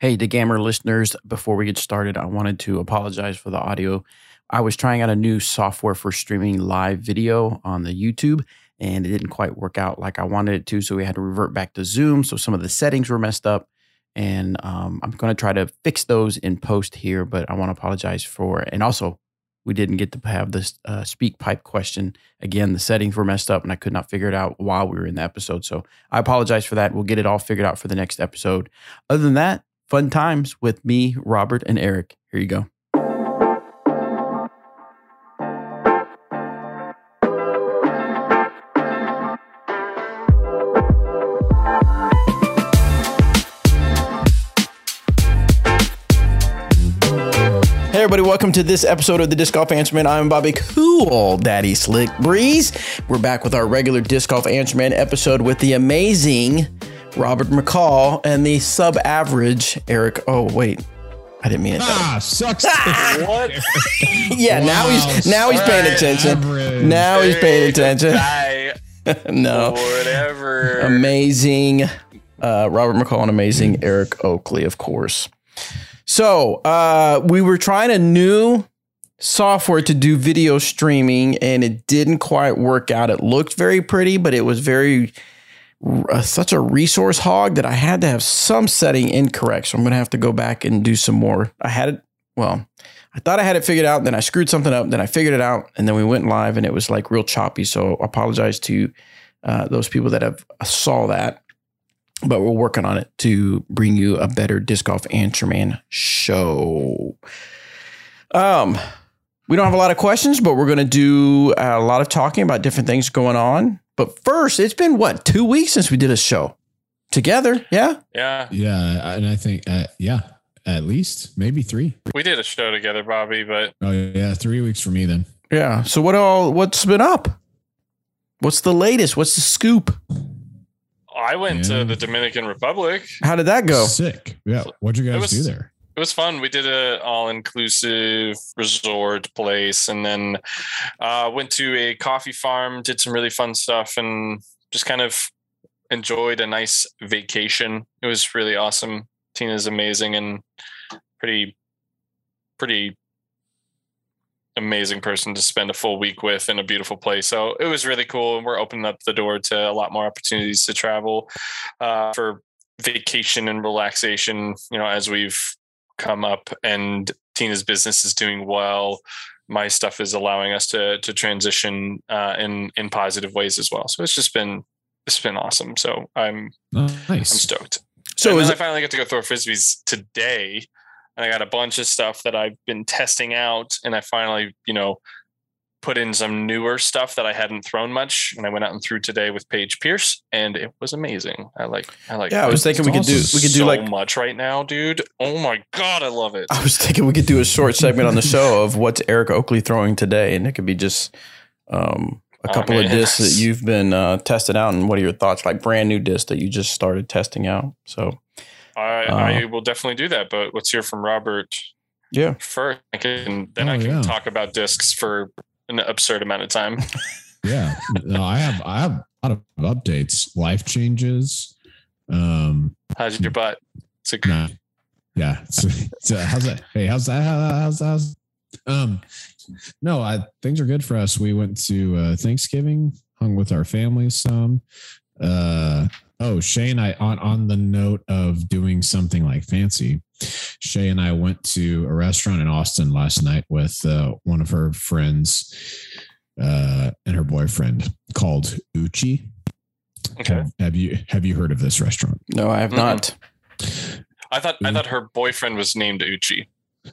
Hey, DeGammer listeners, before we get started, I wanted to apologize for the audio. I was trying out a new software for streaming live video on the YouTube, and it didn't quite work out like I wanted it to. So we had to revert back to Zoom. So some of the settings were messed up. And um, I'm going to try to fix those in post here, but I want to apologize for. And also, we didn't get to have this uh, speak pipe question again. The settings were messed up, and I could not figure it out while we were in the episode. So I apologize for that. We'll get it all figured out for the next episode. Other than that, fun times with me, Robert, and Eric. Here you go. Hey everybody, welcome to this episode of the Disc Golf Answerman. I'm Bobby Cool Daddy Slick Breeze. We're back with our regular Disc Golf Answerman episode with the amazing Robert McCall and the sub-average Eric. Oh wait, I didn't mean it. That Ah, sucks. What? yeah, now he's now he's paying attention. average. Now he's paying attention. No, whatever. amazing uh, Robert McCall and amazing Eric Oakley, of course. So uh, we were trying a new software to do video streaming, and it didn't quite work out. It looked very pretty, but it was very uh, such a resource hog that I had to have some setting incorrect. So I'm going to have to go back and do some more. I had it well. I thought I had it figured out, then I screwed something up, then I figured it out, and then we went live, and it was like real choppy. So I apologize to uh, those people that have saw that but we're working on it to bring you a better disc golf answer man show. Um, we don't have a lot of questions, but we're going to do a lot of talking about different things going on. But first, it's been what two weeks since we did a show together. Yeah, yeah, yeah, and I think uh, yeah, at least maybe three. we did a show together, Bobby, but Oh yeah, three weeks for me then. yeah. So what all? What's been up? What's the latest? What's the scoop? I went Yeah. to the Dominican Republic. How did that go? Sick. Yeah. What'd you guys was- do there? It was fun. We did a all inclusive resort place, and then uh, went to a coffee farm, did some really fun stuff, and just kind of enjoyed a nice vacation. It was really awesome. Tina's amazing and pretty, pretty amazing person to spend a full week with in a beautiful place. So it was really cool. And we're opening up the door to a lot more opportunities to travel uh, for vacation and relaxation, you know, as we've come up and Tina's business is doing well. My stuff is allowing us to to transition uh, in in positive ways as well. So it's just been it's been awesome. So I'm Oh, I'm stoked. So and is then I finally get to go throw frisbees today, and I got a bunch of stuff that I've been testing out, and I finally, you know, put in some newer stuff that I hadn't thrown much, and I went out and threw today with Paige Pierce, and it was amazing. I like, I like. yeah, I was thinking we could do we could do so like much right now, dude. Oh my god, I love it. I was thinking we could do a short segment on the show of what's Eric Oakley throwing today, and it could be just um, a Oh, couple of discs that you've been uh, testing out, and what are your thoughts? Like brand new discs that you just started testing out. So I, Uh, I will definitely do that, but let's hear from Robert yeah, first. I can then Oh, I can yeah. talk about discs for an absurd amount of time. Yeah. No, I have I have a lot of updates, life changes. Um How's your butt? It's a nah, yeah. So, so how's that? Hey, how's that? How- How's how's um no, I things are good for us. We went to uh Thanksgiving, hung with our families some. Uh oh, Shane, I on on the note of doing something like fancy. Shay and I went to a restaurant in Austin last night with uh, one of her friends uh, and her boyfriend called Uchi. okay. Have, have you have you heard of this restaurant? no, I have Mm-mm. not. I thought I thought her boyfriend was named Uchi.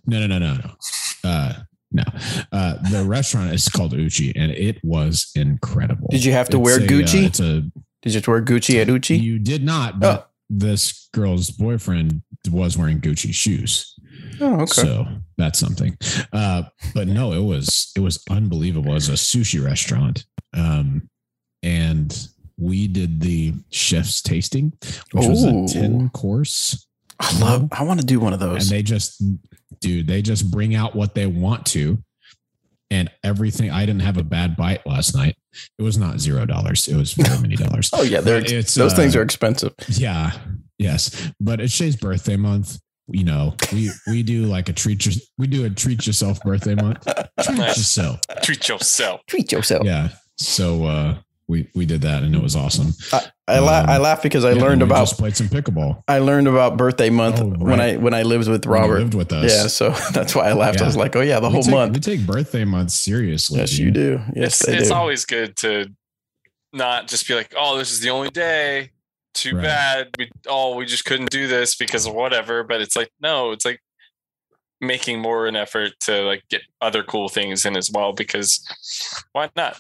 No, no, no, no, no. Uh, no. Uh, the restaurant is called Uchi, and it was incredible. Did you have to It's wear a, uh, Gucci? it's a Did you have to wear Gucci at Uchi? you did not, but this girl's boyfriend was wearing Gucci shoes. oh, okay. So that's something. Uh, but no, it was it was unbelievable. It was a sushi restaurant. Um, and we did the chef's tasting, which was a 10 course. I love. I want to do one of those. And they just dude, they just bring out what they want to. And everything I didn't have a bad bite last night. It was not zero dollars. It was very many dollars. oh yeah, they're But it's, those things uh, are expensive. Yeah. Yes. But it's Shay's birthday month. you know, we we do like a treat your, we do a treat yourself birthday month. Treat yourself. Treat yourself. Treat yourself. Yeah. So uh we we did that and it was awesome. I la- Um, I laugh because I Yeah, learned we about just played some pickleball. I learned about birthday month Oh, when I when I lived with when you Robert. lived with us. Yeah, so that's why I laughed. I was like, oh yeah, the We whole take- month. We take birthday month seriously. Yes, dude. you do. Yes, it's it's do. always good to not just be like, oh, this is the only day. Too Right. bad. We oh, we just couldn't do this because of whatever. But it's like, no, it's like making more an effort to like get other cool things in as well because why not?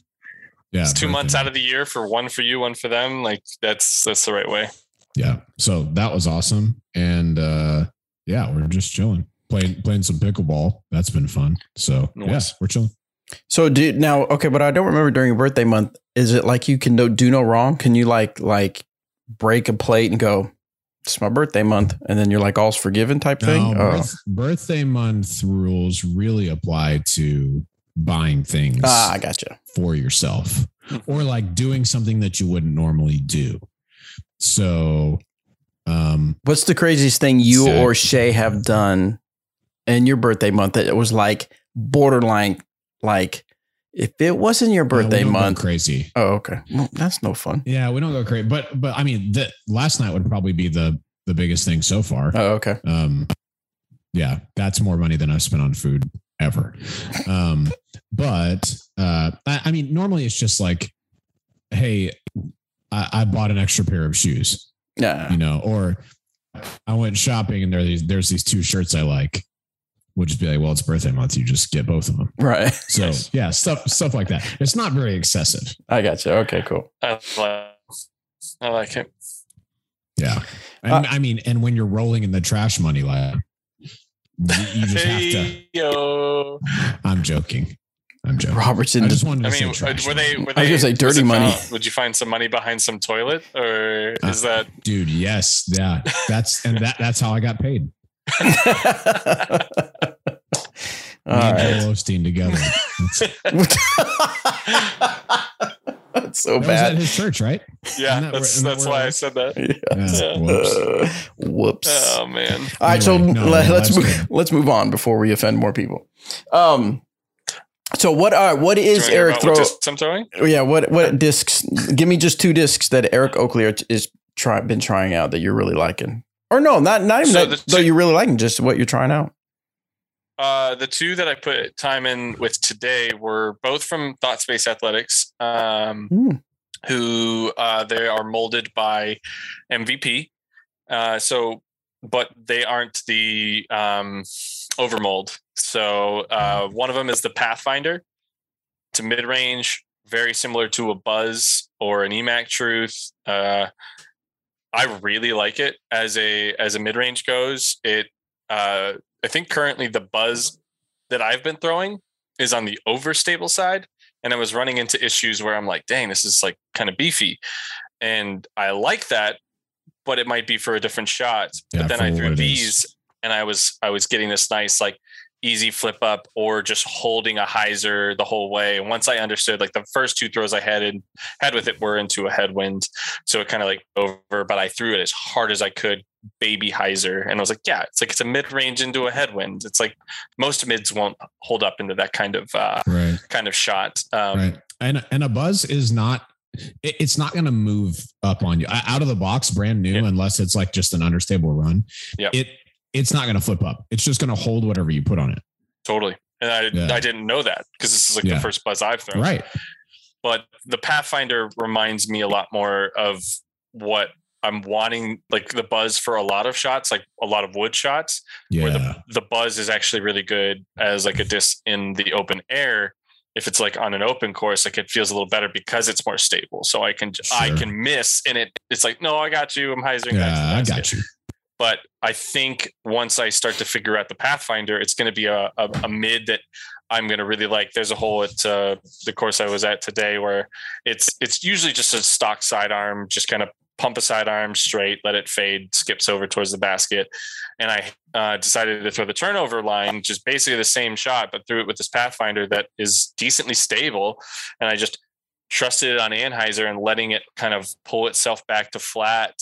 Yeah. It's two months month. out of the year for one for you, one for them. Like that's that's the right way. Yeah. So that was awesome. And uh yeah, we're just chilling. Playing playing some pickleball. That's been fun. So Nice. yeah, we're chilling. So do now okay, but I don't remember during your birthday month. Is it like you can do, do no wrong? Can you like like break a plate and go, "It's my birthday month," and then you're like all's forgiven type thing? No, Oh. birth- birthday month rules really apply to buying things Ah, I gotcha. for yourself or like doing something that you wouldn't normally do. So um What's the craziest thing you Sick. or Shay have done in your birthday month that it was like borderline like if it wasn't your birthday month? crazy. Oh, okay. Well, that's no fun. Yeah, we don't go crazy. But but I mean the last night would probably be the the biggest thing so far. Oh, okay. Um, yeah, that's more money than I've spent on food ever. Um, but uh, I, I mean, normally it's just like, hey, I, I bought an extra pair of shoes, Yeah. you know, or I went shopping and there these there's these two shirts I like. We'll just be like, well, it's birthday month. You just get both of them. Right. So Nice. yeah, stuff stuff like that. It's not very excessive. I gotcha. Okay, cool. I like, I like it. Yeah, and, Uh, I mean, and when you're rolling in the trash money lab, you you just have to. Yo. I'm joking. I'm joking. Robertson. I in just wanted to I say mean, trash were they? money. Were I was they? gonna say dirty money. found- Would you find some money behind some toilet, or Uh, is that? dude? Yes, yeah. That's and that that's how I got paid. All Me and right. Joel Osteen together. That's, That's so that was at his church, right? Yeah, that that's where- that's isn't that where why I said that. Yeah. Yeah. Whoops. Uh, whoops. Oh man. All right, so no, let, no, us that's move. Let's move on before we offend more people. Um. So what are what Do you is wanna hear Eric throw? I'm throwing? Yeah, what what discs? Give me just two discs that Eric Oakley are- is try been trying out that you're really liking. Or no, not not even So that, the though you're really liking, just what you're trying out. Uh, the two that I put time in with today were both from Thought Space Athletics, um, Hmm. who uh, they are molded by MVP. Uh, so, but they aren't the um, overmold. So, uh, one of them is the Pathfinder. It's a mid range, very similar to a Buzz or an EMAC Truth. Uh, I really like it as a as a mid range goes. It uh, I think currently the buzz that I've been throwing is on the overstable side. And I was running into issues where I'm like, dang, this is like kind of beefy. And I like that, but it might be for a different shot. Yeah, but then I threw these and I was I was getting this nice like easy flip up or just holding a hyzer the whole way. And once I understood like the first two throws I had in had with it were into a headwind. So it kind of like over, but I threw it as hard as I could, baby hyzer. And I was like, yeah, it's like it's a mid range into a headwind. It's like most mids won't hold up into that kind of uh Right. kind of shot. Um right. And and a buzz is not. It's not going to move up on you out of the box, brand new, Yeah. unless it's like just an understable run. Yep. It it's not going to flip up. It's just going to hold whatever you put on it. totally. And I Yeah. I didn't know that because this is like Yeah. the first buzz I've thrown. Right. but the Pathfinder reminds me a lot more of what I'm wanting, like the buzz for a lot of shots, like a lot of wood shots, where the, the buzz is actually really good as like a disc in the open air. If it's like on an open course, like it feels a little better because it's more stable. So I can I can miss and it it's like, no, I got you. I'm hyzering back to the Yeah, I got you. But I think once I start to figure out the Pathfinder, it's going to be a, a, a mid that I'm going to really like. There's a hole at uh, the course I was at today where it's it's usually just a stock sidearm, just kind of pump a sidearm straight, let it fade, skips over towards the basket, and I uh, decided to throw the turnover line, just basically the same shot, but threw it with this Pathfinder that is decently stable, and I just trusted it on anhyzer and letting it kind of pull itself back to flat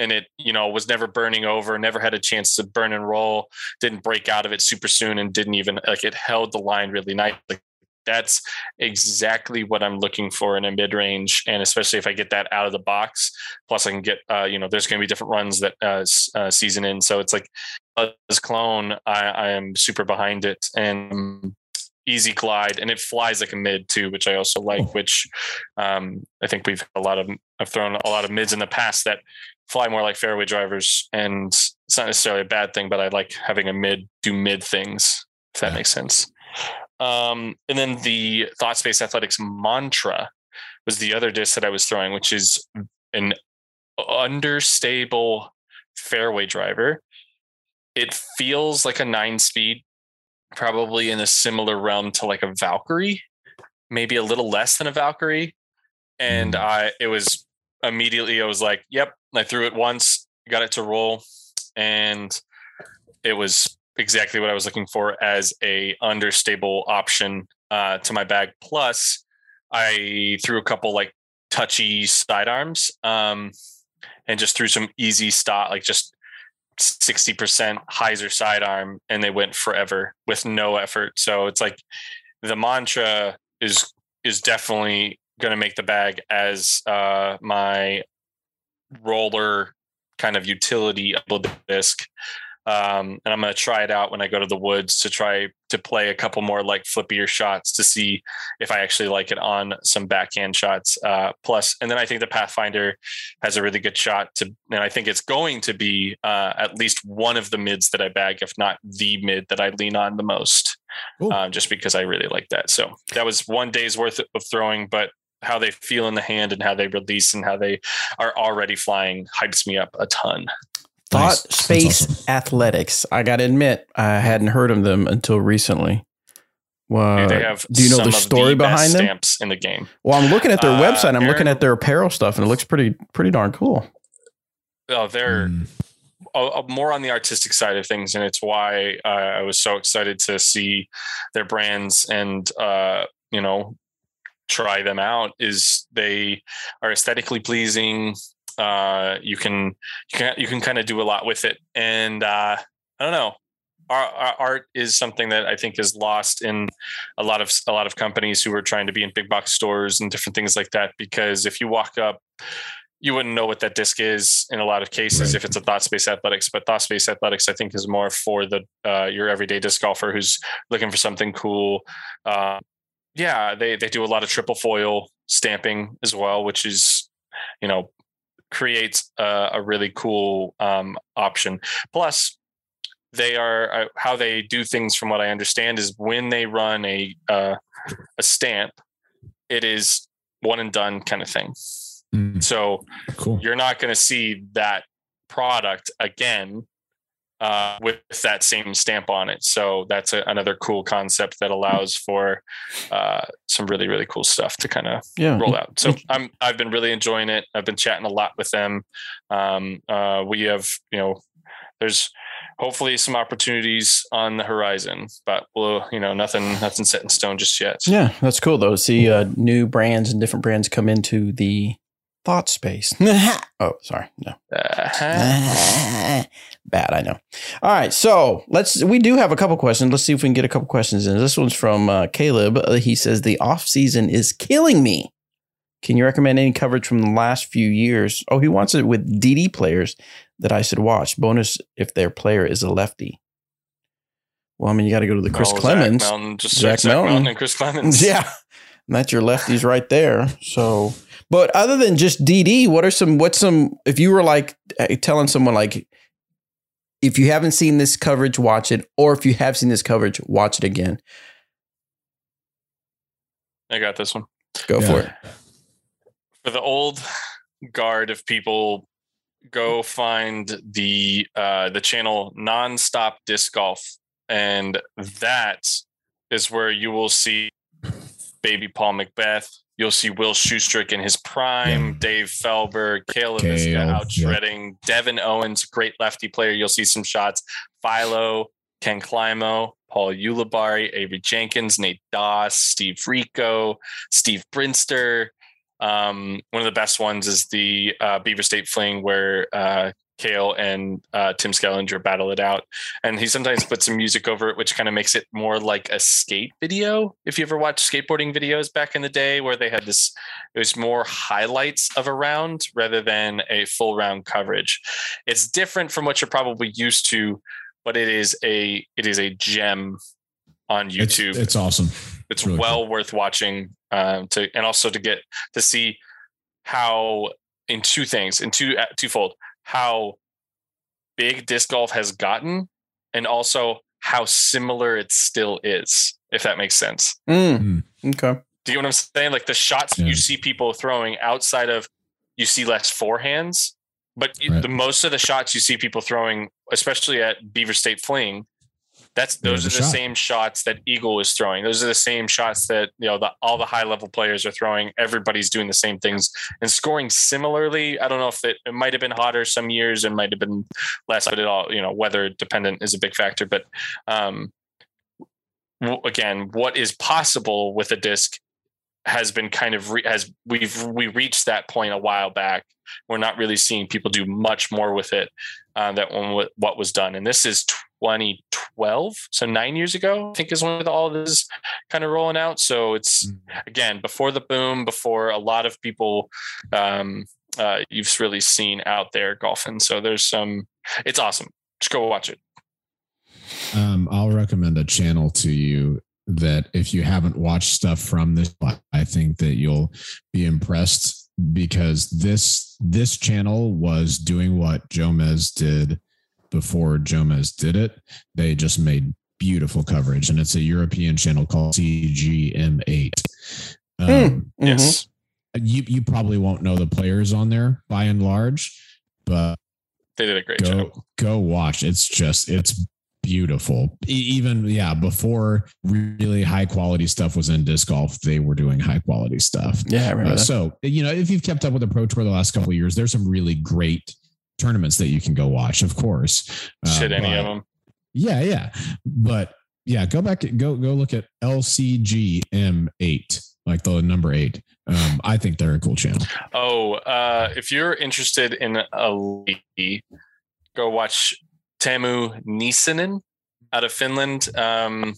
and it you know was never burning over never had a chance to burn and roll didn't break out of it super soon and didn't even like it held the line really nicely that's exactly what I'm looking for in a mid range, and especially if I get that out of the box. Plus, I can get uh, you know there's going to be different runs that uh, uh, season in, so it's like as clone, I, I am super behind it and easy glide, and it flies like a mid too, which I also like. Which um, I think we've a lot of I've thrown a lot of mids in the past that fly more like fairway drivers, and it's not necessarily a bad thing, but I like having a mid do mid things. If that yeah. makes sense. Um, and then the Thought Space Athletics mantra was the other disc that I was throwing, which is an understable fairway driver. It feels like a nine speed, probably in a similar realm to like a Valkyrie, maybe a little less than a Valkyrie. And mm. I, it was immediately, I was like, yep, I threw it once, got it to roll, and it was exactly what I was looking for as a understable option uh, to my bag. Plus, I threw a couple like touchy sidearms um, and just threw some easy stop, like just 60% hyzer sidearm, and they went forever with no effort. So it's like the mantra is is definitely going to make the bag as uh, my roller kind of utility disc um, and I'm going to try it out when I go to the woods to try to play a couple more like flippier shots to see if I actually like it on some backhand shots. Uh, plus, and then I think the Pathfinder has a really good shot to, and I think it's going to be uh, at least one of the mids that I bag, if not the mid that I lean on the most, uh, just because I really like that. So that was one day's worth of throwing, but how they feel in the hand and how they release and how they are already flying hypes me up a ton. Thought nice. Space awesome. Athletics. I got to admit, I hadn't heard of them until recently. Well, they have do you know the story the behind them? Stamps in the game. Well, I'm looking at their uh, website. I'm looking at their apparel stuff, and it looks pretty pretty darn cool. Oh, they're mm. more on the artistic side of things, and it's why uh, I was so excited to see their brands and uh, you know try them out. Is they are aesthetically pleasing uh, you can you can you can kind of do a lot with it. And uh, I don't know. Our, our, art is something that I think is lost in a lot of a lot of companies who are trying to be in big box stores and different things like that. Because if you walk up, you wouldn't know what that disc is in a lot of cases right. if it's a thought space athletics. But thought space athletics, I think, is more for the uh, your everyday disc golfer who's looking for something cool. Uh, yeah, they they do a lot of triple foil stamping as well, which is you know creates a, a really cool um, option. Plus, they are uh, how they do things. From what I understand, is when they run a uh, a stamp, it is one and done kind of thing. Mm. So cool. you're not going to see that product again uh, with that same stamp on it. So that's a, another cool concept that allows for uh, some really really cool stuff to kind of yeah. roll out. So I'm I've been really enjoying it. I've been chatting a lot with them. Um, uh, we have you know there's hopefully some opportunities on the horizon, but we'll you know nothing nothing set in stone just yet. Yeah, that's cool though. See uh, new brands and different brands come into the thought space. oh, sorry. No. Uh-huh. Bad, I know. All right, so let's. We do have a couple questions. Let's see if we can get a couple questions in. This one's from uh, Caleb. Uh, he says the off season is killing me. Can you recommend any coverage from the last few years? Oh, he wants it with DD players that I should watch. Bonus if their player is a lefty. Well, I mean, you got to go to the Chris oh, Clemons. Zach Melton, just Zach, Zach Melton. Melton and Chris Clemons. Yeah, and that's your lefties right there. So but other than just DD, what are some what's some if you were like eh, telling someone like if you haven't seen this coverage, watch it, or if you have seen this coverage, watch it again. I got this one. Go yeah. for it. For the old guard of people, go find the uh, the channel Nonstop Disc Golf, and that is where you will see Baby Paul McBeth, You'll see Will Schusterick in his prime, yeah. Dave Feldberg, Caleb Kale, out shredding, yeah. Devan Owens, great lefty player. You'll see some shots. Philo, Ken Climo, Paul Ulibarri, Avery Jenkins, Nate Doss, Steve Rico, Steve Brinster. Um, one of the best ones is the uh, Beaver State Fling, where uh, Kale and uh, Tim Skellinger battle it out, and he sometimes puts some music over it, which kind of makes it more like a skate video. If you ever watched skateboarding videos back in the day, where they had this, it was more highlights of a round rather than a full round coverage. It's different from what you're probably used to, but it is a it is a gem on YouTube. it's awesome. It's really well worth watching um, to and also to get to see how in two things in two uh, twofold how big disc golf has gotten and also how similar it still is if that makes sense Mm. Okay. do you know what i'm saying like the shots Yeah. you see people throwing outside of you see less forehands but Right. the most of the shots you see people throwing especially at beaver state fling that's those the are the shot. same shots that Eagle is throwing. Those are the same shots that you know the, all the high level players are throwing. Everybody's doing the same things and scoring similarly. I don't know if it, it might have been hotter some years and might have been less, but it all you know weather dependent is a big factor. But um, again, what is possible with a disc has been kind of re- has we've we reached that point a while back. We're not really seeing people do much more with it uh, that one what was done, and this is 2012, so nine years ago. I think is when all this kind of rolling out. So it's again before the boom, before a lot of people um, uh, you've really seen out there golfing. So there's some. It's awesome. Just go watch it. Um, I'll recommend a channel to you that if you haven't watched stuff from this, I think that you'll be impressed because this this channel was doing what Jomez did before Jomez did it. They just made beautiful coverage, and it's a European channel called CGM8. Um, Mhm. Yes. you you probably won't know the players on there by and large, but They did a great job. go go watch. It's just it's beautiful. E- Even yeah, before really high quality stuff was in disc golf, they were doing high quality stuff. Yeah, I remember Uh, so you know, if you've kept up with the Pro Tour the last couple of years, there's some really great tournaments that you can go watch. Of course, Uh, Shit, any of them. Yeah, yeah, but yeah, go back go go look at LCGM8, like the number eight. Um, I think they're a cool channel. Oh, uh, if you're interested in a league, go watch Tamu Nisanen out of Finland. Um,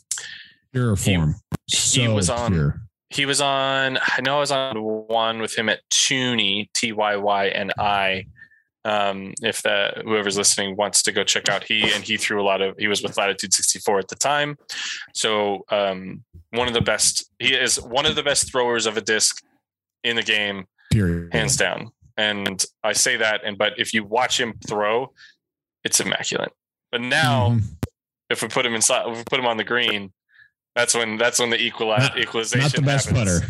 Pure He- form. he so was on- pure. he was on. I know I was on one with him at Toonie T Y Y N I. Um, if that whoever's listening wants to go check out he and he threw a lot of. He was with Latitude 64 at the time, so um, one of the best. He is one of the best throwers of a disc in the game Period. hands down. And I say that, and but if you watch him throw, it's immaculate. But now, Mhm. if we put him inside, if we put him on the green, that's when that's when the equali- Not- equalization. not the best happens.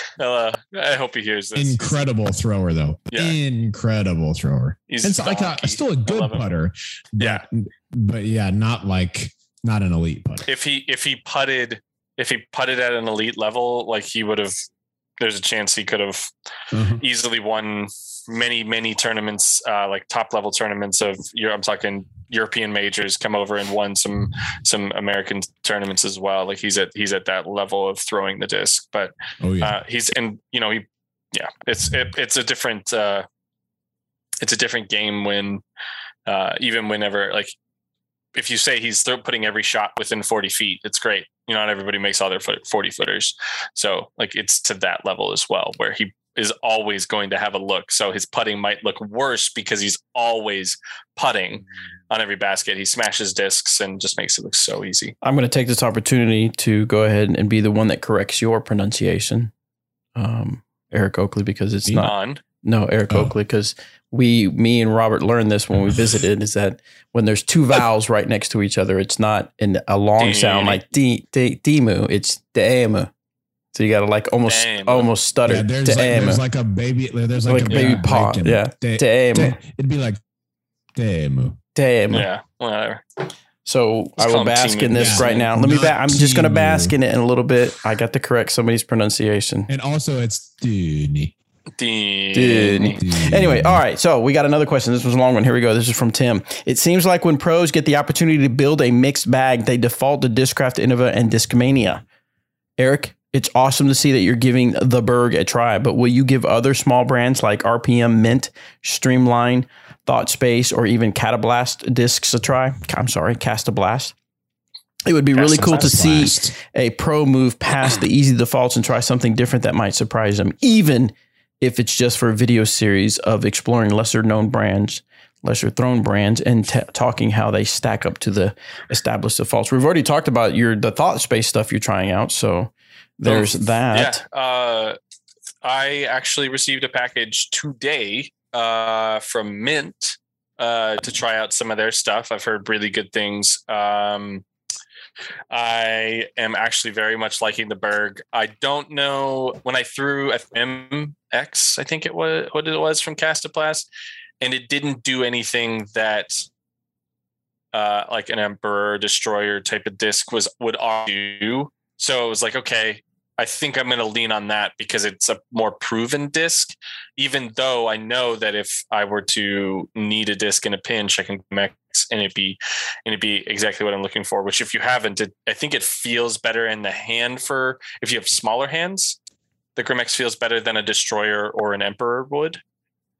uh, I hope he hears this. incredible thrower though. Yeah. Incredible thrower. He's And so like a, still a good putter. But, Yeah. But yeah, not like not an elite putter. If he if he putted if he putted at an elite level, like he would have. There's a chance he could have Uh-huh. easily won many many tournaments uh like top level tournaments of I'm talking European majors come over and won some some American tournaments as well. Like he's at he's at that level of throwing the disc but Oh yeah. uh he's and you know he yeah it's it, it's a different uh it's a different game when uh even whenever like if you say he's throw, putting every shot within 40 feet it's great. You know not everybody makes all their foot- 40 footers. So like it's to that level as well where he is always going to have a look so his putting might look worse because he's always putting on every basket he smashes discs and just makes it look so easy I'm going to take this opportunity to go ahead and be the one that corrects your pronunciation, um, Eric Oakley, because it's Me? not no Eric Oh. Oakley, because we, me and Robert learned this when we visited, is that when there's two vowels right next to each other, it's not in a long sound like di, di, dimu, it's demu. So you got to like almost Demu. almost stutter. yeah, there's like, demu. there's like a baby there's like, Like a a baby break paw, yeah. De- demu. de- it'd be like damn. Damn. yeah whatever So Just I will bask Timu. in this Yeah. right now. Let me. Not Ba- I'm just going to bask in it in a little bit. I got to correct somebody's pronunciation. And also it's Dooney. Dini. Anyway, all right. So we got another question. This was a long one. Here we go. This is from Tim. It seems like when pros get the opportunity to build a mixed bag, they default to Discraft Innova and Discmania. Eric, it's awesome to see that you're giving the Berg a try, but will you give other small brands like RPM, Mint, Streamline, Thought Space, or even Catablast discs a try? I'm sorry, Castablast. It would be really cool to see Blast. a pro move past the easy defaults and try something different that might surprise them, even if it's just for a video series of exploring lesser known brands, lesser thrown brands, and t- talking how they stack up to the established defaults. We've already talked about your the thought space stuff you're trying out, so there's that. Yeah. Uh, I actually received a package today uh, from Mint uh, to try out some of their stuff. I've heard really good things. Um, I am actually very much liking the Berg. I don't know when I threw FMX, I think it was what it was from Kastaplast, and it didn't do anything that uh, like an Emperor Destroyer type of disc was would do. So it was like, okay, I think I'm going to lean on that because it's a more proven disc. Even though I know that if I were to need a disc in a pinch, I can max and it'd be and it'd be exactly what I'm looking for. Which, if you haven't, it, I think it feels better in the hand for if you have smaller hands. The Grym X feels better than a destroyer or an emperor would,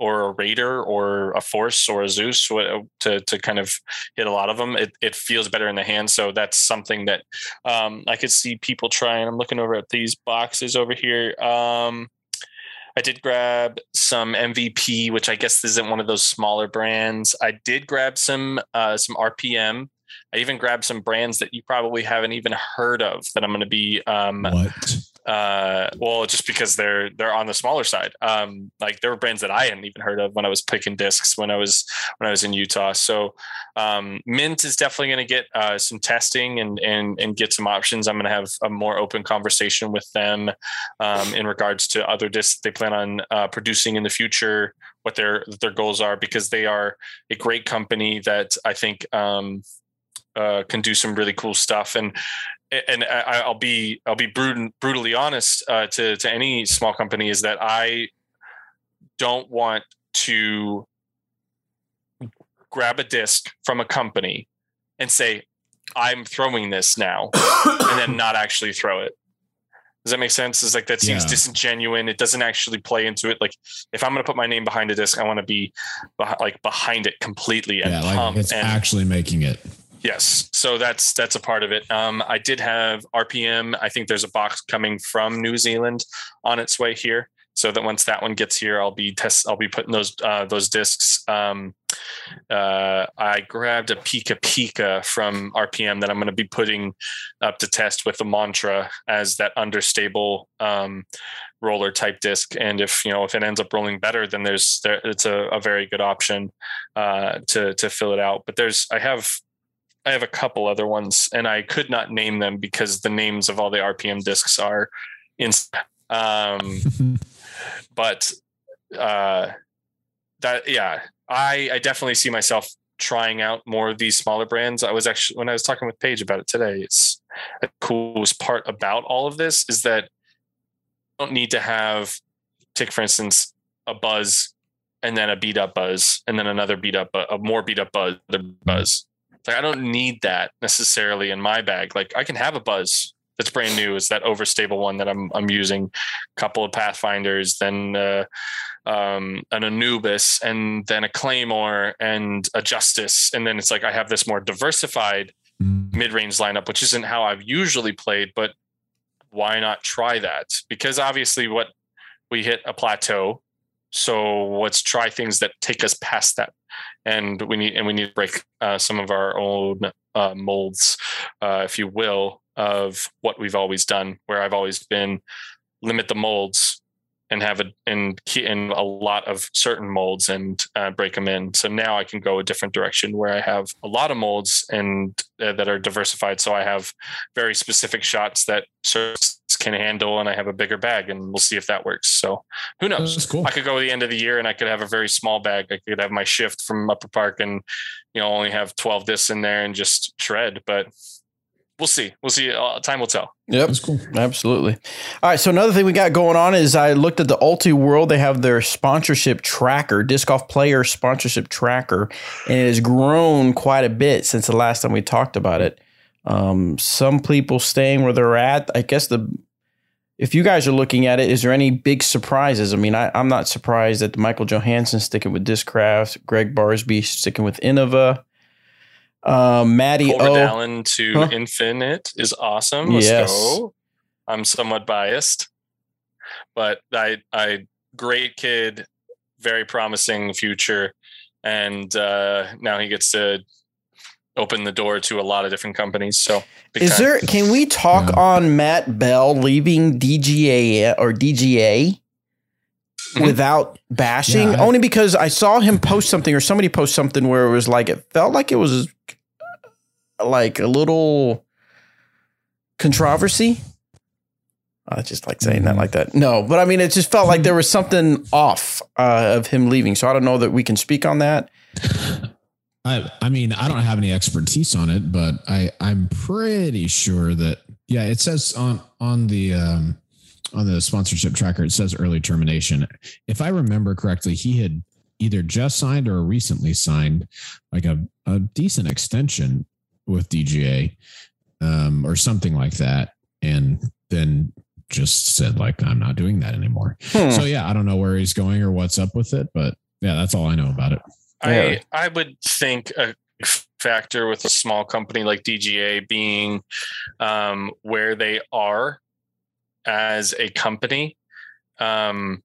or a raider or a force or a Zeus to to kind of hit a lot of them. It it feels better in the hand, so that's something that um, I could see people trying. I'm looking over at these boxes over here. Um, I did grab some MVP, which I guess isn't one of those smaller brands. I did grab some uh, some RPM. I even grabbed some brands that you probably haven't even heard of that I'm going to be um, What? Uh well just because they're they're on the smaller side. Um like there were brands that i hadn't even heard of when i was picking discs when i was when i was in utah. So um mint is definitely going to get uh some testing and and and get some options. I'm going to have a more open conversation with them um in regards to other discs they plan on uh producing in the future what their their goals are because they are a great company that i think um uh, can do some really cool stuff. And and I, I'll be I'll be brutal, brutally honest uh, to to any small company is that I don't want to grab a disc from a company and say I'm throwing this now and then not actually throw it. Does that make sense? It's like that seems Yeah. disingenuine. It doesn't actually play into it. Like if I'm going to put my name behind a disc, I want to be beh- like behind it completely and Yeah, like it's and actually making it. Yes, so that's that's a part of it. Um, I did have RPM. I think there's a box coming from New Zealand on its way here. So that once that one gets here, I'll be test. I'll be putting those uh, those discs. Um, uh, I grabbed a Pika Pika from RPM that I'm going to be putting up to test with the Mantra as that understable um, roller type disc. And if you know if it ends up rolling better, then there's there, it's a, a very good option uh, to to fill it out. But there's I have I have a couple other ones, and I could not name them because the names of all the RPM discs are in. Um, but uh, that yeah, I I definitely see myself trying out more of these smaller brands. I was actually when I was talking with Paige about it today. It's the coolest part about all of this is that you don't need to have take for instance a buzz and then a beat up buzz and then another beat up a more beat up buzz other buzz like I don't need that necessarily in my bag. Like I can have a buzz that's brand new. Is that overstable one that I'm I'm using? A couple of Pathfinders, then uh, um, an Anubis, and then a Claymore and a Justice, and then it's like I have this more diversified mid-range lineup, which isn't how I've usually played. But why not try that? Because obviously, what we hit a plateau. So let's try things that take us past that and we need and we need to break uh, some of our own uh, molds, uh, if you will, of what we've always done. Where I've always been limit the molds and have a and in a lot of certain molds and uh, break them in. So now I can go a different direction where I have a lot of molds and uh, that are diversified. So I have very specific shots that certs can handle, and I have a bigger bag, and we'll see if that works. So who knows? That's cool. I could go to the end of the year and I could have a very small bag. I could have my shift from Upper Park and you know only have 12 discs in there and just shred. But we'll see. We'll see. Uh, time will tell. Yep. That's cool. Absolutely. All right. So another thing we got going on is I looked at the Ultiworld. They have their sponsorship tracker, disc golf player sponsorship tracker, and it has grown quite a bit since the last time we talked about it. Um, some people staying where they're at. I guess the if you guys are looking at it, is there any big surprises? I mean, I, I'm not surprised that Michael Johansen sticking with Discraft, Greg Barsby sticking with Innova. Um, Maddie Culver O. Dallin to Huh? Infinite is awesome. Let's Yes. go. I'm somewhat biased, but I, I, great kid, very promising future, and uh, now he gets to open the door to a lot of different companies. So, Is time. there? Can we talk Yeah. on Matt Bell leaving DGA or DGA Mhm. without bashing? Yeah, I- Only because I saw him post something or somebody post something where it was like it felt like it was like a little controversy. I just like saying that Mhm. like that. No, but I mean, it just felt like there was something off uh, of him leaving. So I don't know that we can speak on that. I I mean, I don't have any expertise on it, but I I'm pretty sure that yeah, it says on on the um on the sponsorship tracker it says early termination. If I remember correctly, he had either just signed or recently signed like a a decent extension with DGA um or something like that and then just said like I'm not doing that anymore. Hmm. So yeah, I don't know where he's going or what's up with it, but yeah, that's all I know about it. Yeah. I I would think a factor with a small company like DGA being um, where they are as a company um,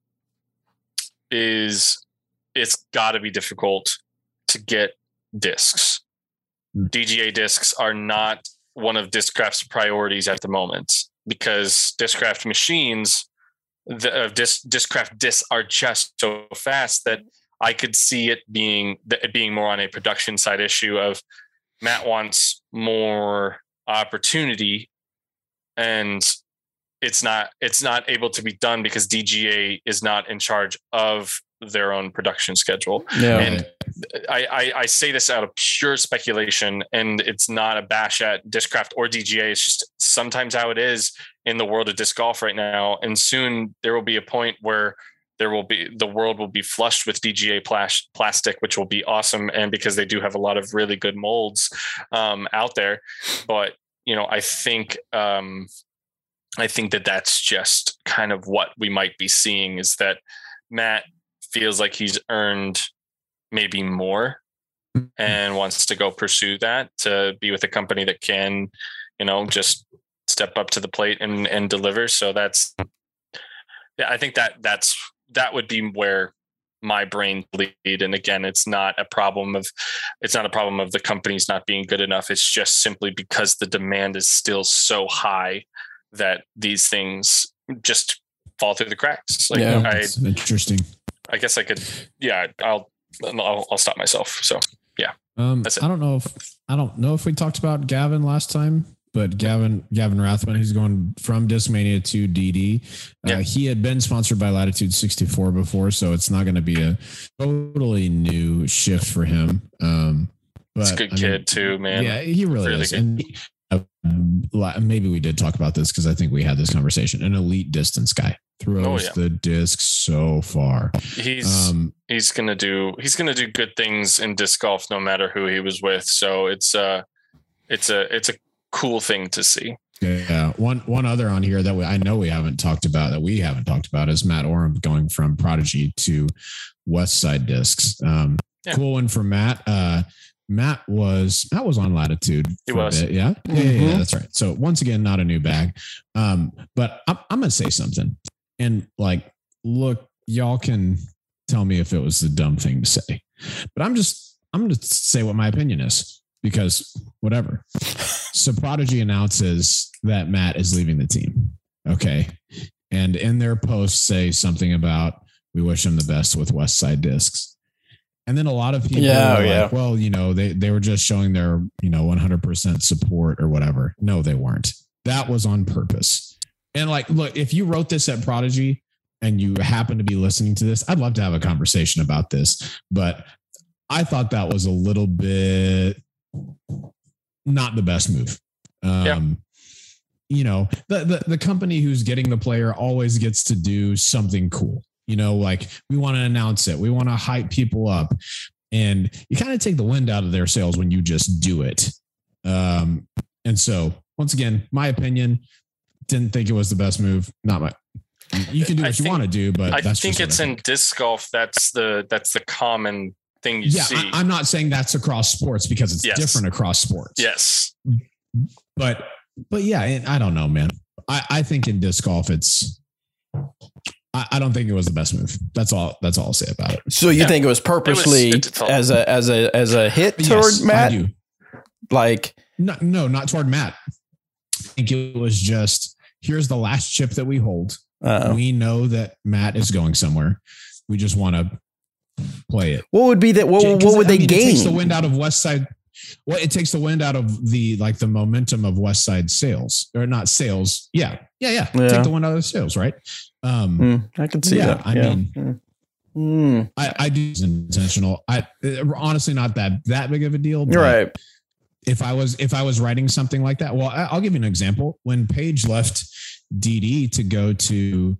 is it's got to be difficult to get discs. Hmm. DGA discs are not one of Discraft's priorities at the moment because Discraft machines, the uh, Disc, Discraft discs are just so fast that I could see it being it being more on a production side issue of Matt wants more opportunity and it's not it's not able to be done because DGA is not in charge of their own production schedule. And I, I, I say this out of pure speculation, and it's not a bash at Discraft or DGA. It's just sometimes how it is in the world of disc golf right now. And soon there will be a point where there will be the world will be flushed with DGA plas- plastic, which will be awesome. And because they do have a lot of really good molds um, out there, but you know, I think um, I think that that's just kind of what we might be seeing is that Matt feels like he's earned maybe more and wants to go pursue that to be with a company that can, you know, just step up to the plate and and deliver. So that's yeah, I think that that's that would be where my brain lead. And again, it's not a problem of it's not a problem of the companies not being good enough. It's just simply because the demand is still so high that these things just fall through the cracks. Like Yeah. I interesting. I guess I could yeah, I'll I'll, I'll stop myself. So yeah Um. I don't know if I don't know if we talked about Gavin last time, but Gavin Gavin Rathbun, who's going from Discmania to DD. Uh, Yeah. He had been sponsored by Latitude 64 before, so it's not going to be a totally new shift for him. Um, but it's a good I mean, kid too, man. Yeah, he really, Really is. good. And uh, maybe we did talk about this because I think we had this conversation. An elite distance guy throws Oh, yeah. the disc so far. He's Um, he's gonna do he's gonna do good things in disc golf no matter who he was with. So it's uh it's a it's a cool thing to see. Yeah, one one other on here that we, I know we haven't talked about that we haven't talked about is Matt Orum going from Prodigy to West Side Discs. Um, Yeah. Cool one for Matt. Uh, Matt was Matt was on Latitude. He was. bit, yeah? Yeah, yeah, yeah, Mhm. that's right. So once again, not a new bag. Um, but I'm, I'm gonna say something, and like, look, y'all can tell me if it was the dumb thing to say, but I'm just I'm gonna say what my opinion is because whatever. So Prodigy announces that Matt is leaving the team. Okay. And in their post say something about we wish him the best with West Side Discs. And then a lot of people Yeah, were oh, yeah. like, well, you know, they they were just showing their, you know, 100% support or whatever. No, they weren't. That was on purpose. And like, look, if you wrote this at Prodigy and you happen to be listening to this, I'd love to have a conversation about this. But I thought that was a little bit not the best move. Um, Yeah. You know, the, the the company who's getting the player always gets to do something cool. You know, like we want to announce it, we want to hype people up, and you kind of take the wind out of their sails when you just do it. Um, and so, once again, my opinion, didn't think it was the best move. Not my. You can do I what you think- want to do, but I think it's I in disc golf. That's the that's the common thing you yeah, see. I, am not saying that's across sports because it's Yes. different across sports. yes, but but yeah, I don't know, man. I, I think in disc golf, it's. I, I don't think it was the best move. That's all. That's all I'll say about it. So you Yeah. think it was purposely it's- it's all- as a as a as a hit toward Yes, I Matt? do. Like No, no, not toward Matt. I think it was just here's the last chip that we hold. uh, We know that Matt is going somewhere. We just want to play it. what would be that? What, what would I they mean, It takes the wind out of West Side. Well, it takes the wind out of the like the momentum of West Side sales or not sales. Yeah, yeah, yeah. Yeah. Take the wind out of the sales, right? Um, Hmm, I can see Yeah, that. I yeah. mean- Hmm. I, I do it's intentional. I honestly not that that big of a deal. You're right. If I was if I was writing something like that, well, I- I'll give you an example. When Paige left DD to go to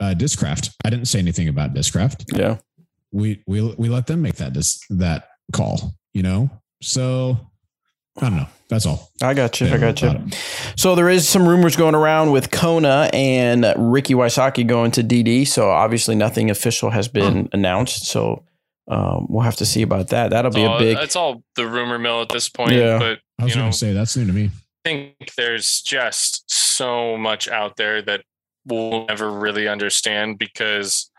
uh, Discraft, I didn't say anything about Discraft. Yeah. We we we let them make that dis, that call. You know, so I don't know. That's all. I got you. I got you. So there is some rumors going around with Kona and Ricky Wysocki going to DD. So obviously nothing official has been announced. So um, we'll have to see about that. That'll be it's a big. it's all the rumor mill at this point. Yeah. But I was you know, going to say that's new to me. I think there's just so much out there that we'll never really understand because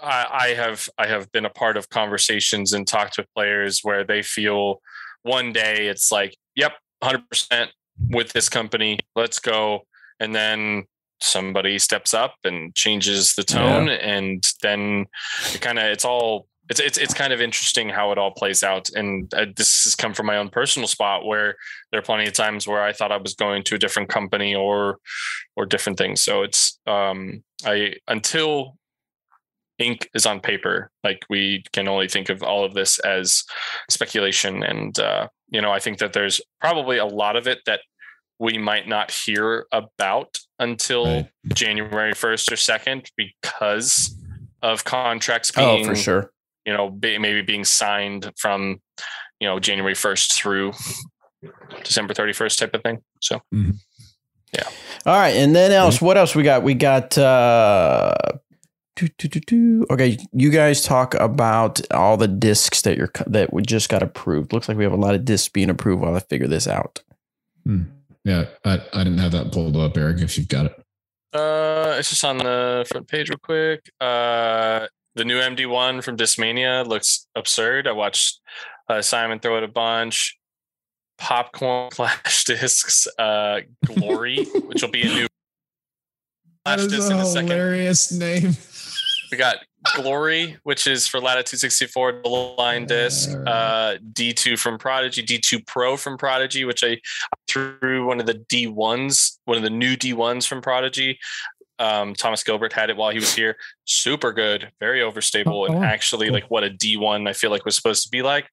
I, I have I have been a part of conversations and talked with players where they feel one day it's like, yep, hundred percent with this company, let's go, and then somebody steps up and changes the tone, and then it kind of it's all it's it's it's kind of interesting how it all plays out. And uh, this has come from my own personal spot where there are plenty of times where I thought I was going to a different company or or different things. So it's um I until ink is on paper, like we can only think of all of this as speculation. And uh, you know, I think that there's probably a lot of it that we might not hear about until Right. January 1st or 2nd because of contracts oh, being for sure. you know, be, maybe being signed from, you know, January 1st through December 31st type of thing. So yeah. All right. And then else, what else we got? We got. uh doo, doo, doo, doo. Okay, you guys talk about all the discs that you're that we just got approved. Looks like we have a lot of discs being approved while I figure this out. Yeah, I, I didn't have that pulled up, Eric. If you've got it, uh, it's just on the front page real quick. Uh, the new MD1 from Discmania looks absurd. I watched uh, Simon throw it a bunch. Popcorn Clash Discs, uh, Glory, which will be a new Flash Disc in a second. hilarious name. We got Glory, which is for Latitude 64 double line disc. Uh, D2 from Prodigy, D2 Pro from Prodigy, which I threw one of the D1s, one of the new D1s from Prodigy. Um, Thomas Gilbert had it while he was here. Super good, very overstable, Oh, and actually like what a D1 I feel like was supposed to be like.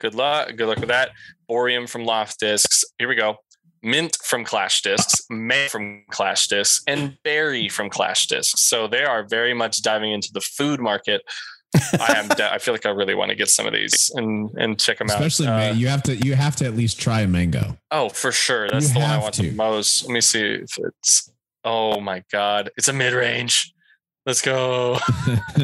Good luck. Good luck with that. Bohrium from Loft Discs. Here we go. Mint from Clash Discs, May from Clash Discs, and Berry from Clash Discs. So they are very much diving into the food market. I am. I feel like I really want to get some of these and and check them Especially out. May, Uh, you have to you have to at least try a mango. oh, for sure. That's You the one I want to. the most. Let me see if it's. Oh my god, it's a mid range. Let's go.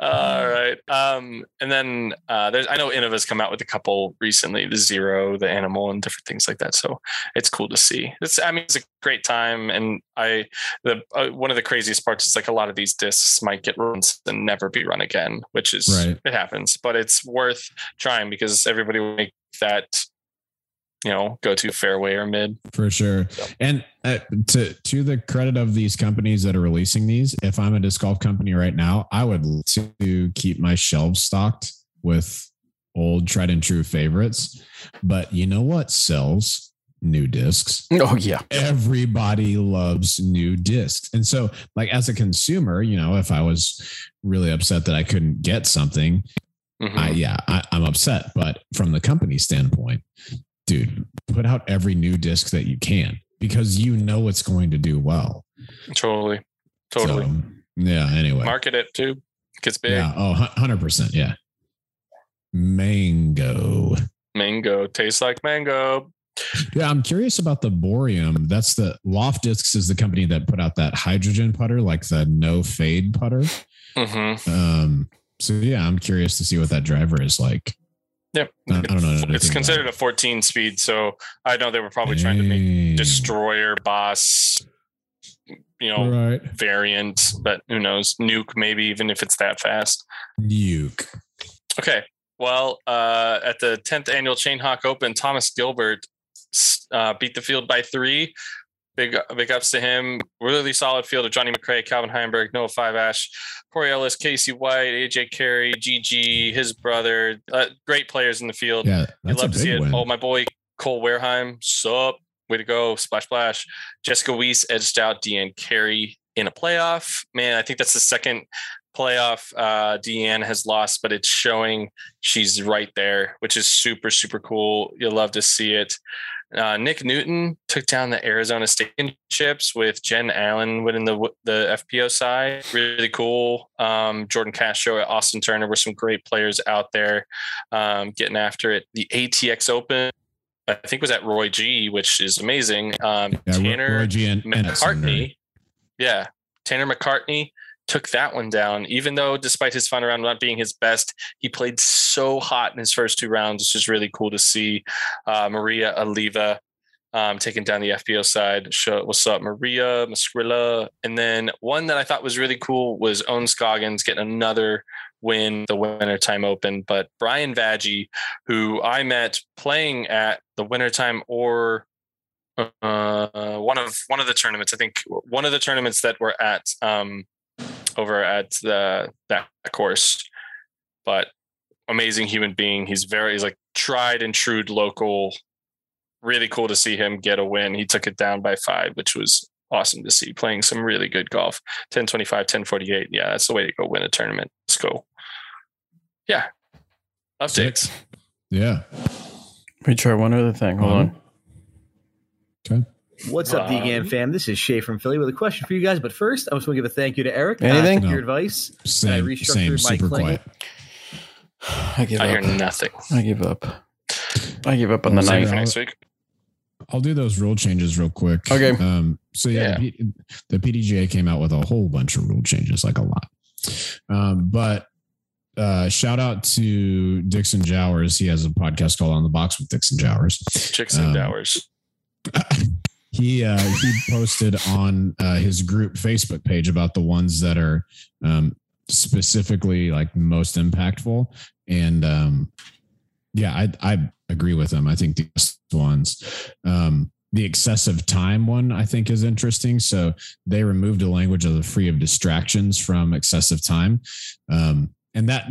All right. Um, and then uh, there's I know Innova's come out with a couple recently, the Zero, the Animal, and different things like that. So it's cool to see. It's I mean it's a great time, and I the uh, one of the craziest parts is like a lot of these discs might get runs and never be run again, which is Right. it happens, but it's worth trying because everybody will make that you know go to fairway or mid. for sure. And uh, to to the credit of these companies that are releasing these, if I'm a disc golf company right now, I would love to keep my shelves stocked with old tried and true favorites. But you know what sells new discs? Oh yeah. Everybody loves new discs. And so, like as a consumer, you know, if I was really upset that I couldn't get something, Mhm. I, yeah, I, I'm upset. But from the company standpoint, dude, put out every new disc that you can because you know it's going to do well. totally, totally. So, yeah. Anyway. Market it too. Gets big. yeah. Oh, 100%. Yeah. Mango. Mango tastes like mango. Yeah, I'm curious about the Bohrium. That's the Loft Discs is the company that put out that hydrogen putter, like the no fade putter. Mm-hmm. Um, so yeah, I'm curious to see what that driver is like. Yep. I, I don't know. It's considered a 14 speed, so I know they were probably trying to make destroyer boss, you know, right variant, but who knows? Nuke, maybe even if it's that fast. nuke. Okay. Well, uh, at the 10th annual Chain Hawk Open, Thomas Gilbert uh, beat the field by three. Big big ups to him. Really solid field of Johnny McRae, Calvin Heimberg, Noah Five Ash, Corey Ellis, Casey White, AJ Carey, GG, his brother. Uh, great players in the field. Yeah, a love to see it. win. Oh, my boy Cole Wareheim, sup? Way to go. Splash, splash. Jessica Weiss edged out Deanne Carey in a playoff. Man, I think that's the second playoff uh, Deanne has lost, but it's showing she's right there, which is super, super cool. You'll love to see it. Uh, Nick Newton took down the Arizona State Championships with Jen Allen winning the the FPO side. Really cool. Um, Jordan Castro, Austin Turner were some great players out there um, getting after it. The ATX Open, I think, was at Roy G, which is amazing. Um, Yeah, Tanner Roy G and, and McCartney, yeah, Tanner McCartney took that one down. Even though, despite his final round not being his best, he played so hot in his first two rounds. It's just really cool to see uh, Maria Oliva um, taking down the FPO side. Show, what's up, Maria Mascrilla? And then one that I thought was really cool was Owen Scoggins getting another win the Wintertime Open. But Brian Vaggi, who I met playing at the Wintertime or uh, one of one of the tournaments. I think one of the tournaments that were at um, over at the that course. But amazing human being. He's very he's like tried and true local. Really cool to see him get a win. He took it down by five, which was awesome to see. Playing some really good golf. 1025, 1048. Yeah, that's the way to go win a tournament. Let's go. Yeah. Updates. Yeah. Let me try one other thing. Hold uh-huh. on. Okay. What's up, Um, DGAN fam? This is Shay from Philly with a question for you guys. But first, I just want to give a thank you to Eric. Anything? Uh, your No. advice. Same. restructured Same. my Super clinic. quiet. I give I hear nothing. I give up. I give up on the Same Save night. for next week. I'll do those rule changes real quick. Okay. Um, so yeah, The, P- the PDGA came out with a whole bunch of rule changes, like a lot. Um, but uh, shout out to Dixon Jowers. He has a podcast called On the Box with Dixon Jowers. Chicks and Um, Dowers. he uh, he posted on uh, his group Facebook page about the ones that are um, specifically like most impactful, and um, yeah, I I agree with him. I think the ones. Um, the excessive time one I think is interesting. So they removed the language of the free of distractions from excessive time, um, and that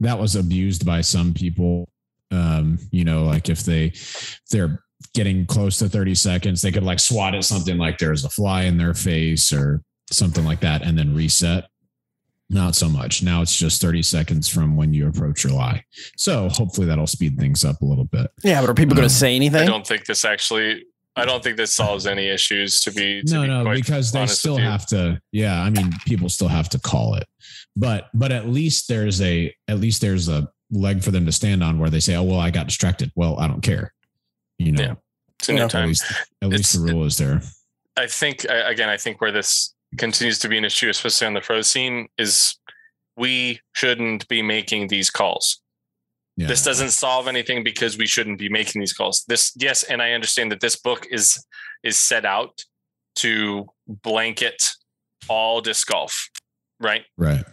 that was abused by some people. Um, you know, like if they if they're getting close to 30 seconds, they could like swat at something like there's a fly in their face or something like that and then reset. Not so much. Now it's just 30 seconds from when you approach your lie. So hopefully that'll speed things up a little bit. Yeah, but are people going Um, to say anything? I don't think this actually. I don't think this solves any issues. To be to no, be no, because they still have to. Yeah, I mean, people still have to call it, but but at least there's a at least there's a leg for them to stand on where they say, oh well, I got distracted. Well, I don't care. You know, Yeah. It's in Yeah. at least at least the rule is there. I think again, I think where this continues to be an issue, especially on the pro scene, is we shouldn't be making these calls. Yeah. This doesn't solve anything because we shouldn't be making these calls. This, yes, and I understand that this book is is set out to blanket all disc golf, right? right.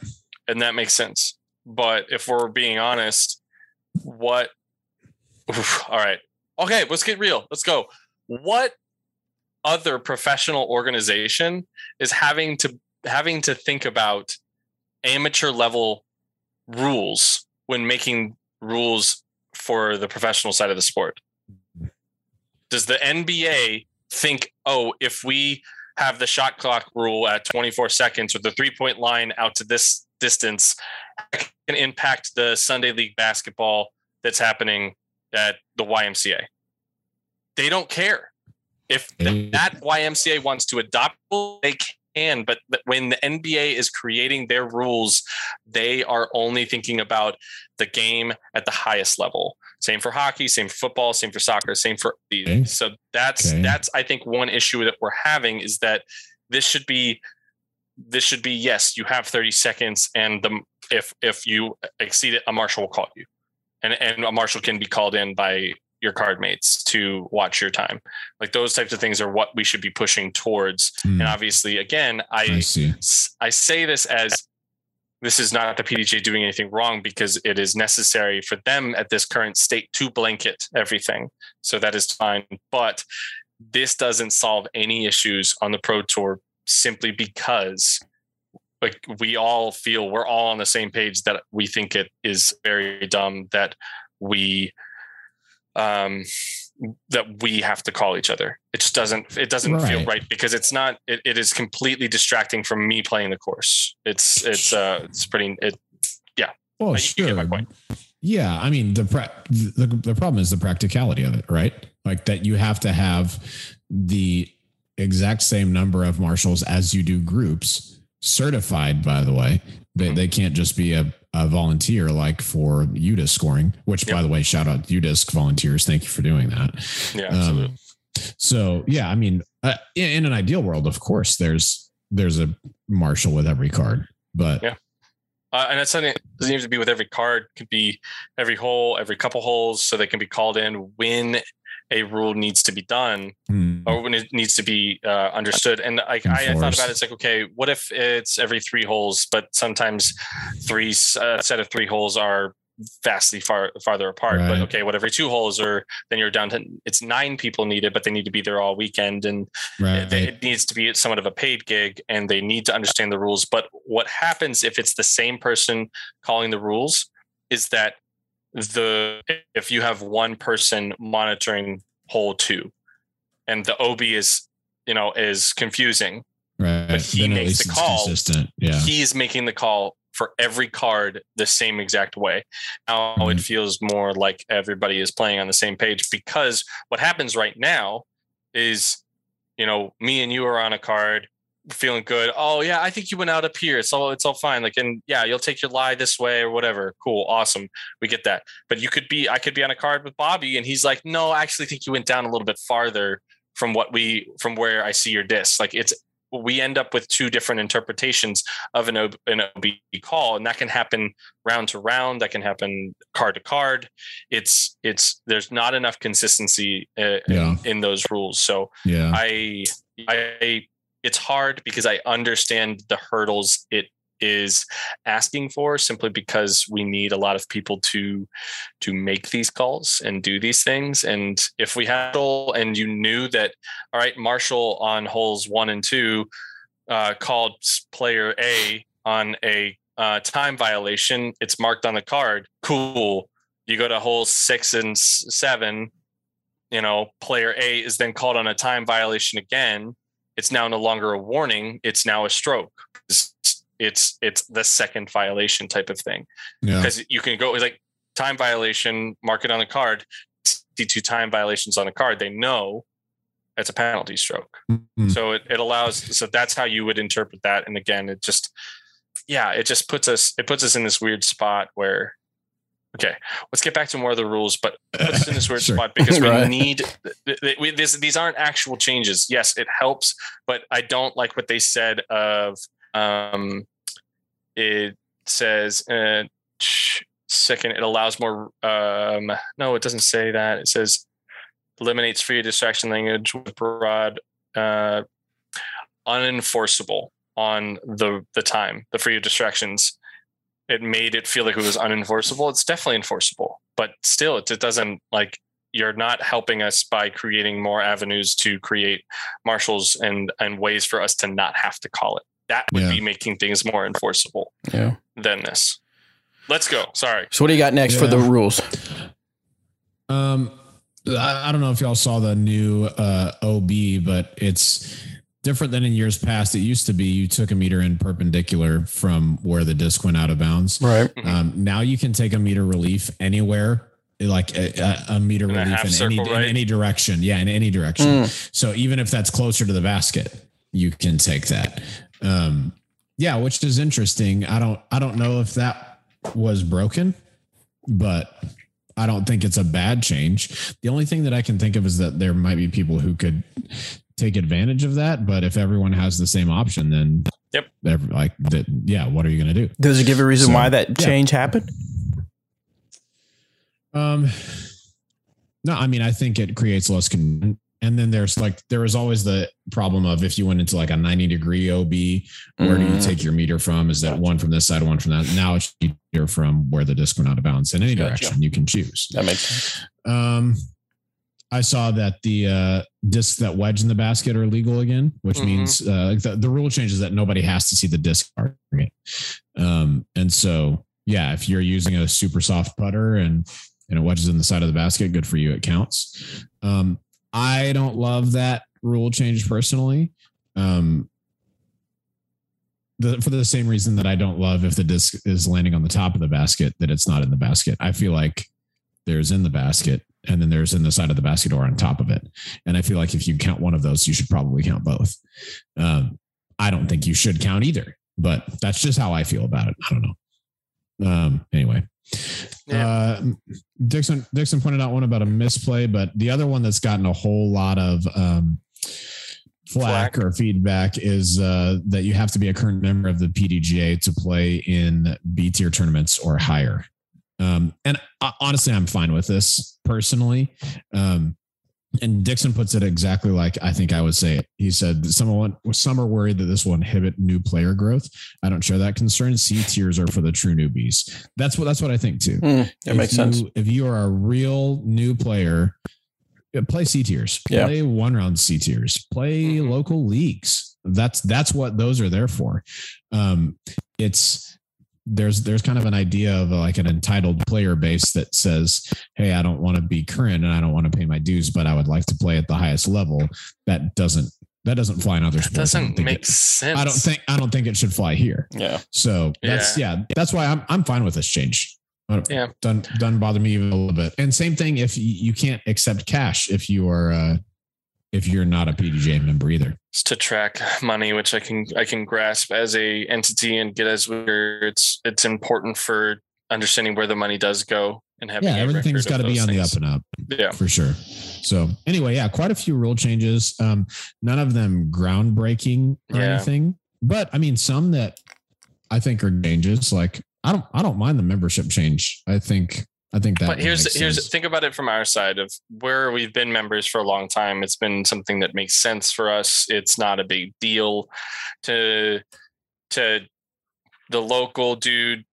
and that makes sense. But if we're being honest, what? Oof, all right, okay, let's get real. Let's go. What other professional organization is having to having to think about amateur level rules when making rules for the professional side of the sport? Does the NBA think, oh, if we have the shot clock rule at 24 seconds or the three point line out to this distance can impact the Sunday league basketball that's happening at the YMCA. They don't care. If that YMCA wants to adopt, they can, but when the NBA is creating their rules, they are only thinking about the game at the highest level. Same for hockey, same for football, same for soccer, same for okay. so that's okay. that's I think one issue that we're having is that this should be this should be yes, you have 30 seconds and the if if you exceed it, a marshal will call you. And and a marshal can be called in by your card mates to watch your time. Like those types of things are what we should be pushing towards. Mm. And obviously, again, I I, I say this as this is not the PDGA doing anything wrong because it is necessary for them at this current state to blanket everything. So that is fine. But this doesn't solve any issues on the Pro Tour simply because like we all feel we're all on the same page that we think it is very dumb that we um that we have to call each other. It just doesn't it doesn't right. feel right. because it's not it, it is completely distracting from me playing the course. It's it's uh it's pretty it yeah. Well sure. yeah i mean the, the the problem is the practicality of it right? Like that you have to have the exact same number of marshals as you do groups certified by the way they, mm-hmm. they can't just be a a volunteer like for UDisc scoring, which yep. by the way, shout out UDisc volunteers. Thank you for doing that. Yeah, um, absolutely. Um, so yeah, I mean, uh, in, in, an ideal world, of course, there's there's a marshal with every card, but yeah. Uh, and that's something doesn't have to be with every card. Could be every hole, every couple holes, so they can be called in when a rule needs to be done mm. or when it needs to be uh, understood. And I, I, I, thought about it, it's like, okay, what if it's every three holes, but sometimes three uh, set of three holes are vastly far farther apart. Right. But okay, what every two holes are, then you're down to it's nine people needed, but they need to be there all weekend, and right. it, it needs to be somewhat of a paid gig, and they need to understand the rules. But what happens if it's the same person calling the rules is that the if you have one person monitoring hole two and the ob is you know is confusing right but he then makes the call consistent. yeah he's making the call for every card the same exact way now mm-hmm. it feels more like everybody is playing on the same page because what happens right now is you know me and you are on a card feeling good. Oh yeah, I think you went out up here. It's all it's all fine. Like and yeah, you'll take your lie this way or whatever. Cool, awesome. We get that. But you could be I could be on a card with Bobby and he's like, no, I actually think you went down a little bit farther from what we from where I see your disc. Like it's we end up with two different interpretations of an, OB, an OB call, and that can happen round to round. That can happen card to card. It's it's there's not enough consistency uh, yeah. in, in, those rules. So yeah, I I it's hard because I understand the hurdles it is asking for simply because we need a lot of people to to make these calls and do these things. And if we had all and you knew that all right marshall on holes one and two uh, called player a on a uh, time violation it's marked on the card cool. You go to hole six and seven you know player a is then called on a time violation again it's now no longer a warning it's now a stroke it's it's, it's the second violation type of thing because yeah. you can go like time violation mark it on the card see two time violations on a card they know it's a penalty stroke mm-hmm. so it, it allows so that's how you would interpret that and again it just yeah it just puts us it puts us in this weird spot where Okay, let's get back to more of the rules, but put us in this weird sure. spot because we right. need we, this, these aren't actual changes. Yes, it helps, but I don't like what they said of um, it says uh, second it allows more um, no it doesn't say that it says eliminates free distraction language with broad uh, unenforceable on the the time the free of distractions it made it feel like it was unenforceable. It's definitely enforceable, but still, it, it doesn't like you're not helping us by creating more avenues to create marshals and and ways for us to not have to call it. That would yeah. be making things more enforceable yeah. than this. Let's go. Sorry. So what do you got next yeah. for the rules? Um, I, I, don't know if y'all saw the new uh, OB, but it's different than in years past. It used to be you took a meter in perpendicular from where the disc went out of bounds. Right. Mm-hmm. Um, now you can take a meter relief anywhere, like a, a meter in relief in, circle, any, right? in any direction. Yeah, in any direction. Mm. So even if that's closer to the basket, you can take that. Um, yeah, which is interesting. I don't I don't know if that was broken, but I don't think it's a bad change. The only thing that I can think of is that there might be people who could take advantage of that, but if everyone has the same option, then Yep. every- like that, yeah. What are you going to do? Does it give a reason So, why that yeah. change happened? Um, no, I mean, I think it creates less con. And then there's like there is always the problem of if you went into like a 90 degree OB, where do you Mm. take your meter from? Is that one from this side, one from that? Now it's meter from where the disc went out of bounds in any Gotcha. direction you can choose. That makes sense. Um, I saw that the uh, discs that wedge in the basket are legal again, which Mhm. means uh, the, the rule change is that nobody has to see the disc target. Um, and so, yeah, if you're using a super soft putter and and it wedges in the side of the basket, good for you. It counts. Um, I don't love that rule change personally. Um, the, for the same reason that I don't love if the disc is landing on the top of the basket that it's not in the basket. I feel like there's in the basket and then there's in the side of the basket or on top of it. And I feel like if you count one of those, you should probably count both. Um, I don't think you should count either, but that's just how I feel about it. I don't know. Um, anyway, Yeah. uh, Dixon Dixon pointed out one about a misplay, but the other one that's gotten a whole lot of um, flack, Flack. or feedback is uh, that you have to be a current member of the PDGA to play in B tier tournaments or higher. Um, and uh, honestly, I'm fine with this personally. Um, and Dixon puts it exactly like I think I would say it. He said someone some are worried that this will inhibit new player growth. I don't share that concern. C tiers are for the true newbies. That's what that's what I think too. Hmm, that If makes sense. you- If you are a real new player, play C tiers. Yeah. Play one round C tiers. Play Mhm. local leagues. That's that's what those are there for. Um, it's there's there's kind of an idea of like an entitled player base that says, "Hey, I don't want to be current and I don't want to pay my dues, but I would like to play at the highest level." That doesn't that doesn't fly in other sports. I doesn't make it- sense. I don't think I don't think it should fly here. Yeah. So that's yeah. that's why I'm I'm fine with this change. Yeah. Doesn't doesn't bother me even a little bit. And same thing if you, you can't accept cash if you are uh if you're not a PDGA member either. It's to track money, which I can I can grasp as a entity and get as where it's it's important for understanding where the money does go and having Yeah, everything's got to be on the up and up Yeah, for sure. So anyway, yeah, quite a few rule changes. Um, none of them groundbreaking or Yeah. anything, but I mean some that I think are changes. Like I don't I don't mind the membership change. I think I think that. but here's here's sense. think about it from our side of where we've been members for a long time. It's been something that makes sense for us. It's not a big deal to to the local dude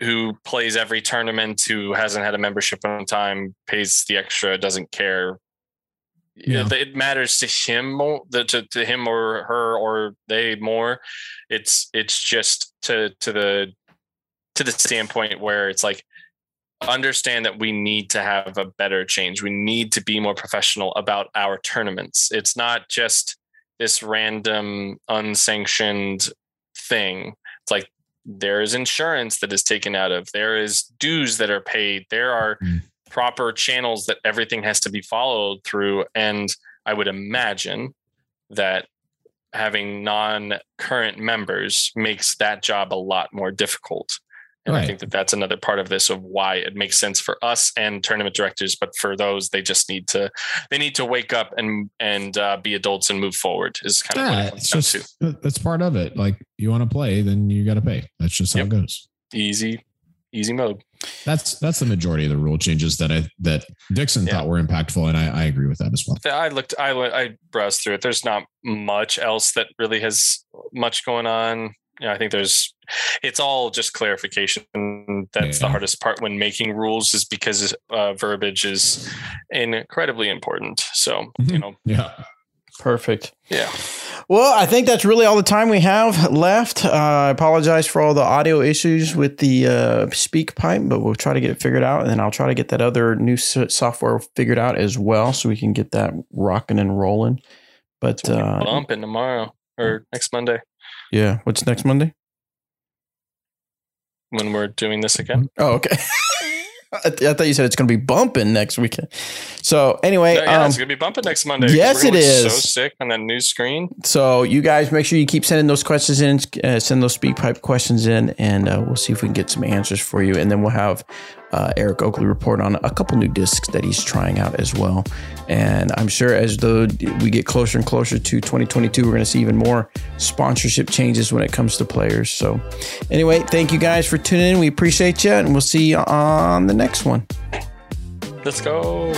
who plays every tournament who hasn't had a membership on time pays the extra doesn't care Yeah. it matters to him more to, to him or her or they more it's it's just to to the to the standpoint where it's like understand that we need to have a better change. We need to be more professional about our tournaments. It's not just this random unsanctioned thing. It's like there is insurance that is taken out of there is dues that are paid there are Mm. proper channels that everything has to be followed through. And i would imagine that having non-current members makes that job a lot more difficult and i think that that's another part of this of why it makes sense for us and tournament directors but for those they just need to they need to wake up and and uh, be adults and move forward is kind of what it it's just to that's part of it. Like you want to play, then you got to pay. That's just how Yep. it goes. easy easy mode That's that's the majority of the rule changes that I that Dixon Yeah. thought were impactful, and I, I agree with that as well. I looked, I I browsed through it. There's not much else that really has much going on. Yeah, I think there's, it's all just clarification. That's the hardest part when making rules is because uh, verbiage is incredibly important. So you Mhm. know, Yeah, Perfect. yeah, Well, I think that's really all the time we have left. Uh, I apologize for all the audio issues with the uh, SpeakPipe, but we'll try to get it figured out. And then I'll try to get that other new software figured out as well so we can get that rocking and rolling. But uh, bumping tomorrow or next Monday yeah, what's next Monday? when we're doing this again. Oh, okay. I, th- I thought you said it's going to be bumping next weekend. So anyway, Yeah, um, it's gonna be bumping next Monday. yes, it look So sick on that new screen. so you guys make sure you keep sending those questions in, uh, send those SpeakPipe questions in, and uh, we'll see if we can get some answers for you. And then we'll have uh, Eric Oakley report on a couple new discs that he's trying out as well. And I'm sure as though we get closer and closer to 2022, we're going to see even more sponsorship changes when it comes to players. So anyway, thank you guys for tuning in. We appreciate you, and we'll see you on the next one. Let's go.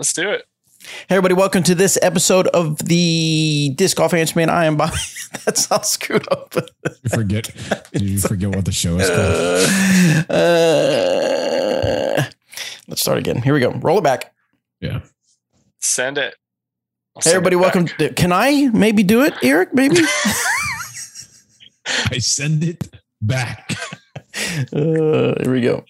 Let's do it. Hey, everybody, welcome to this episode of the Disc Golf Answer Man. I am Bobby. That's all screwed up. You forget. Did you forget what the show is called? Uh, let's start again. Here we go. Roll it back. Yeah. Send it. I'll Hey, everybody, it welcome. To, can I maybe do it, Eric? Maybe? I send it back. uh, here we go.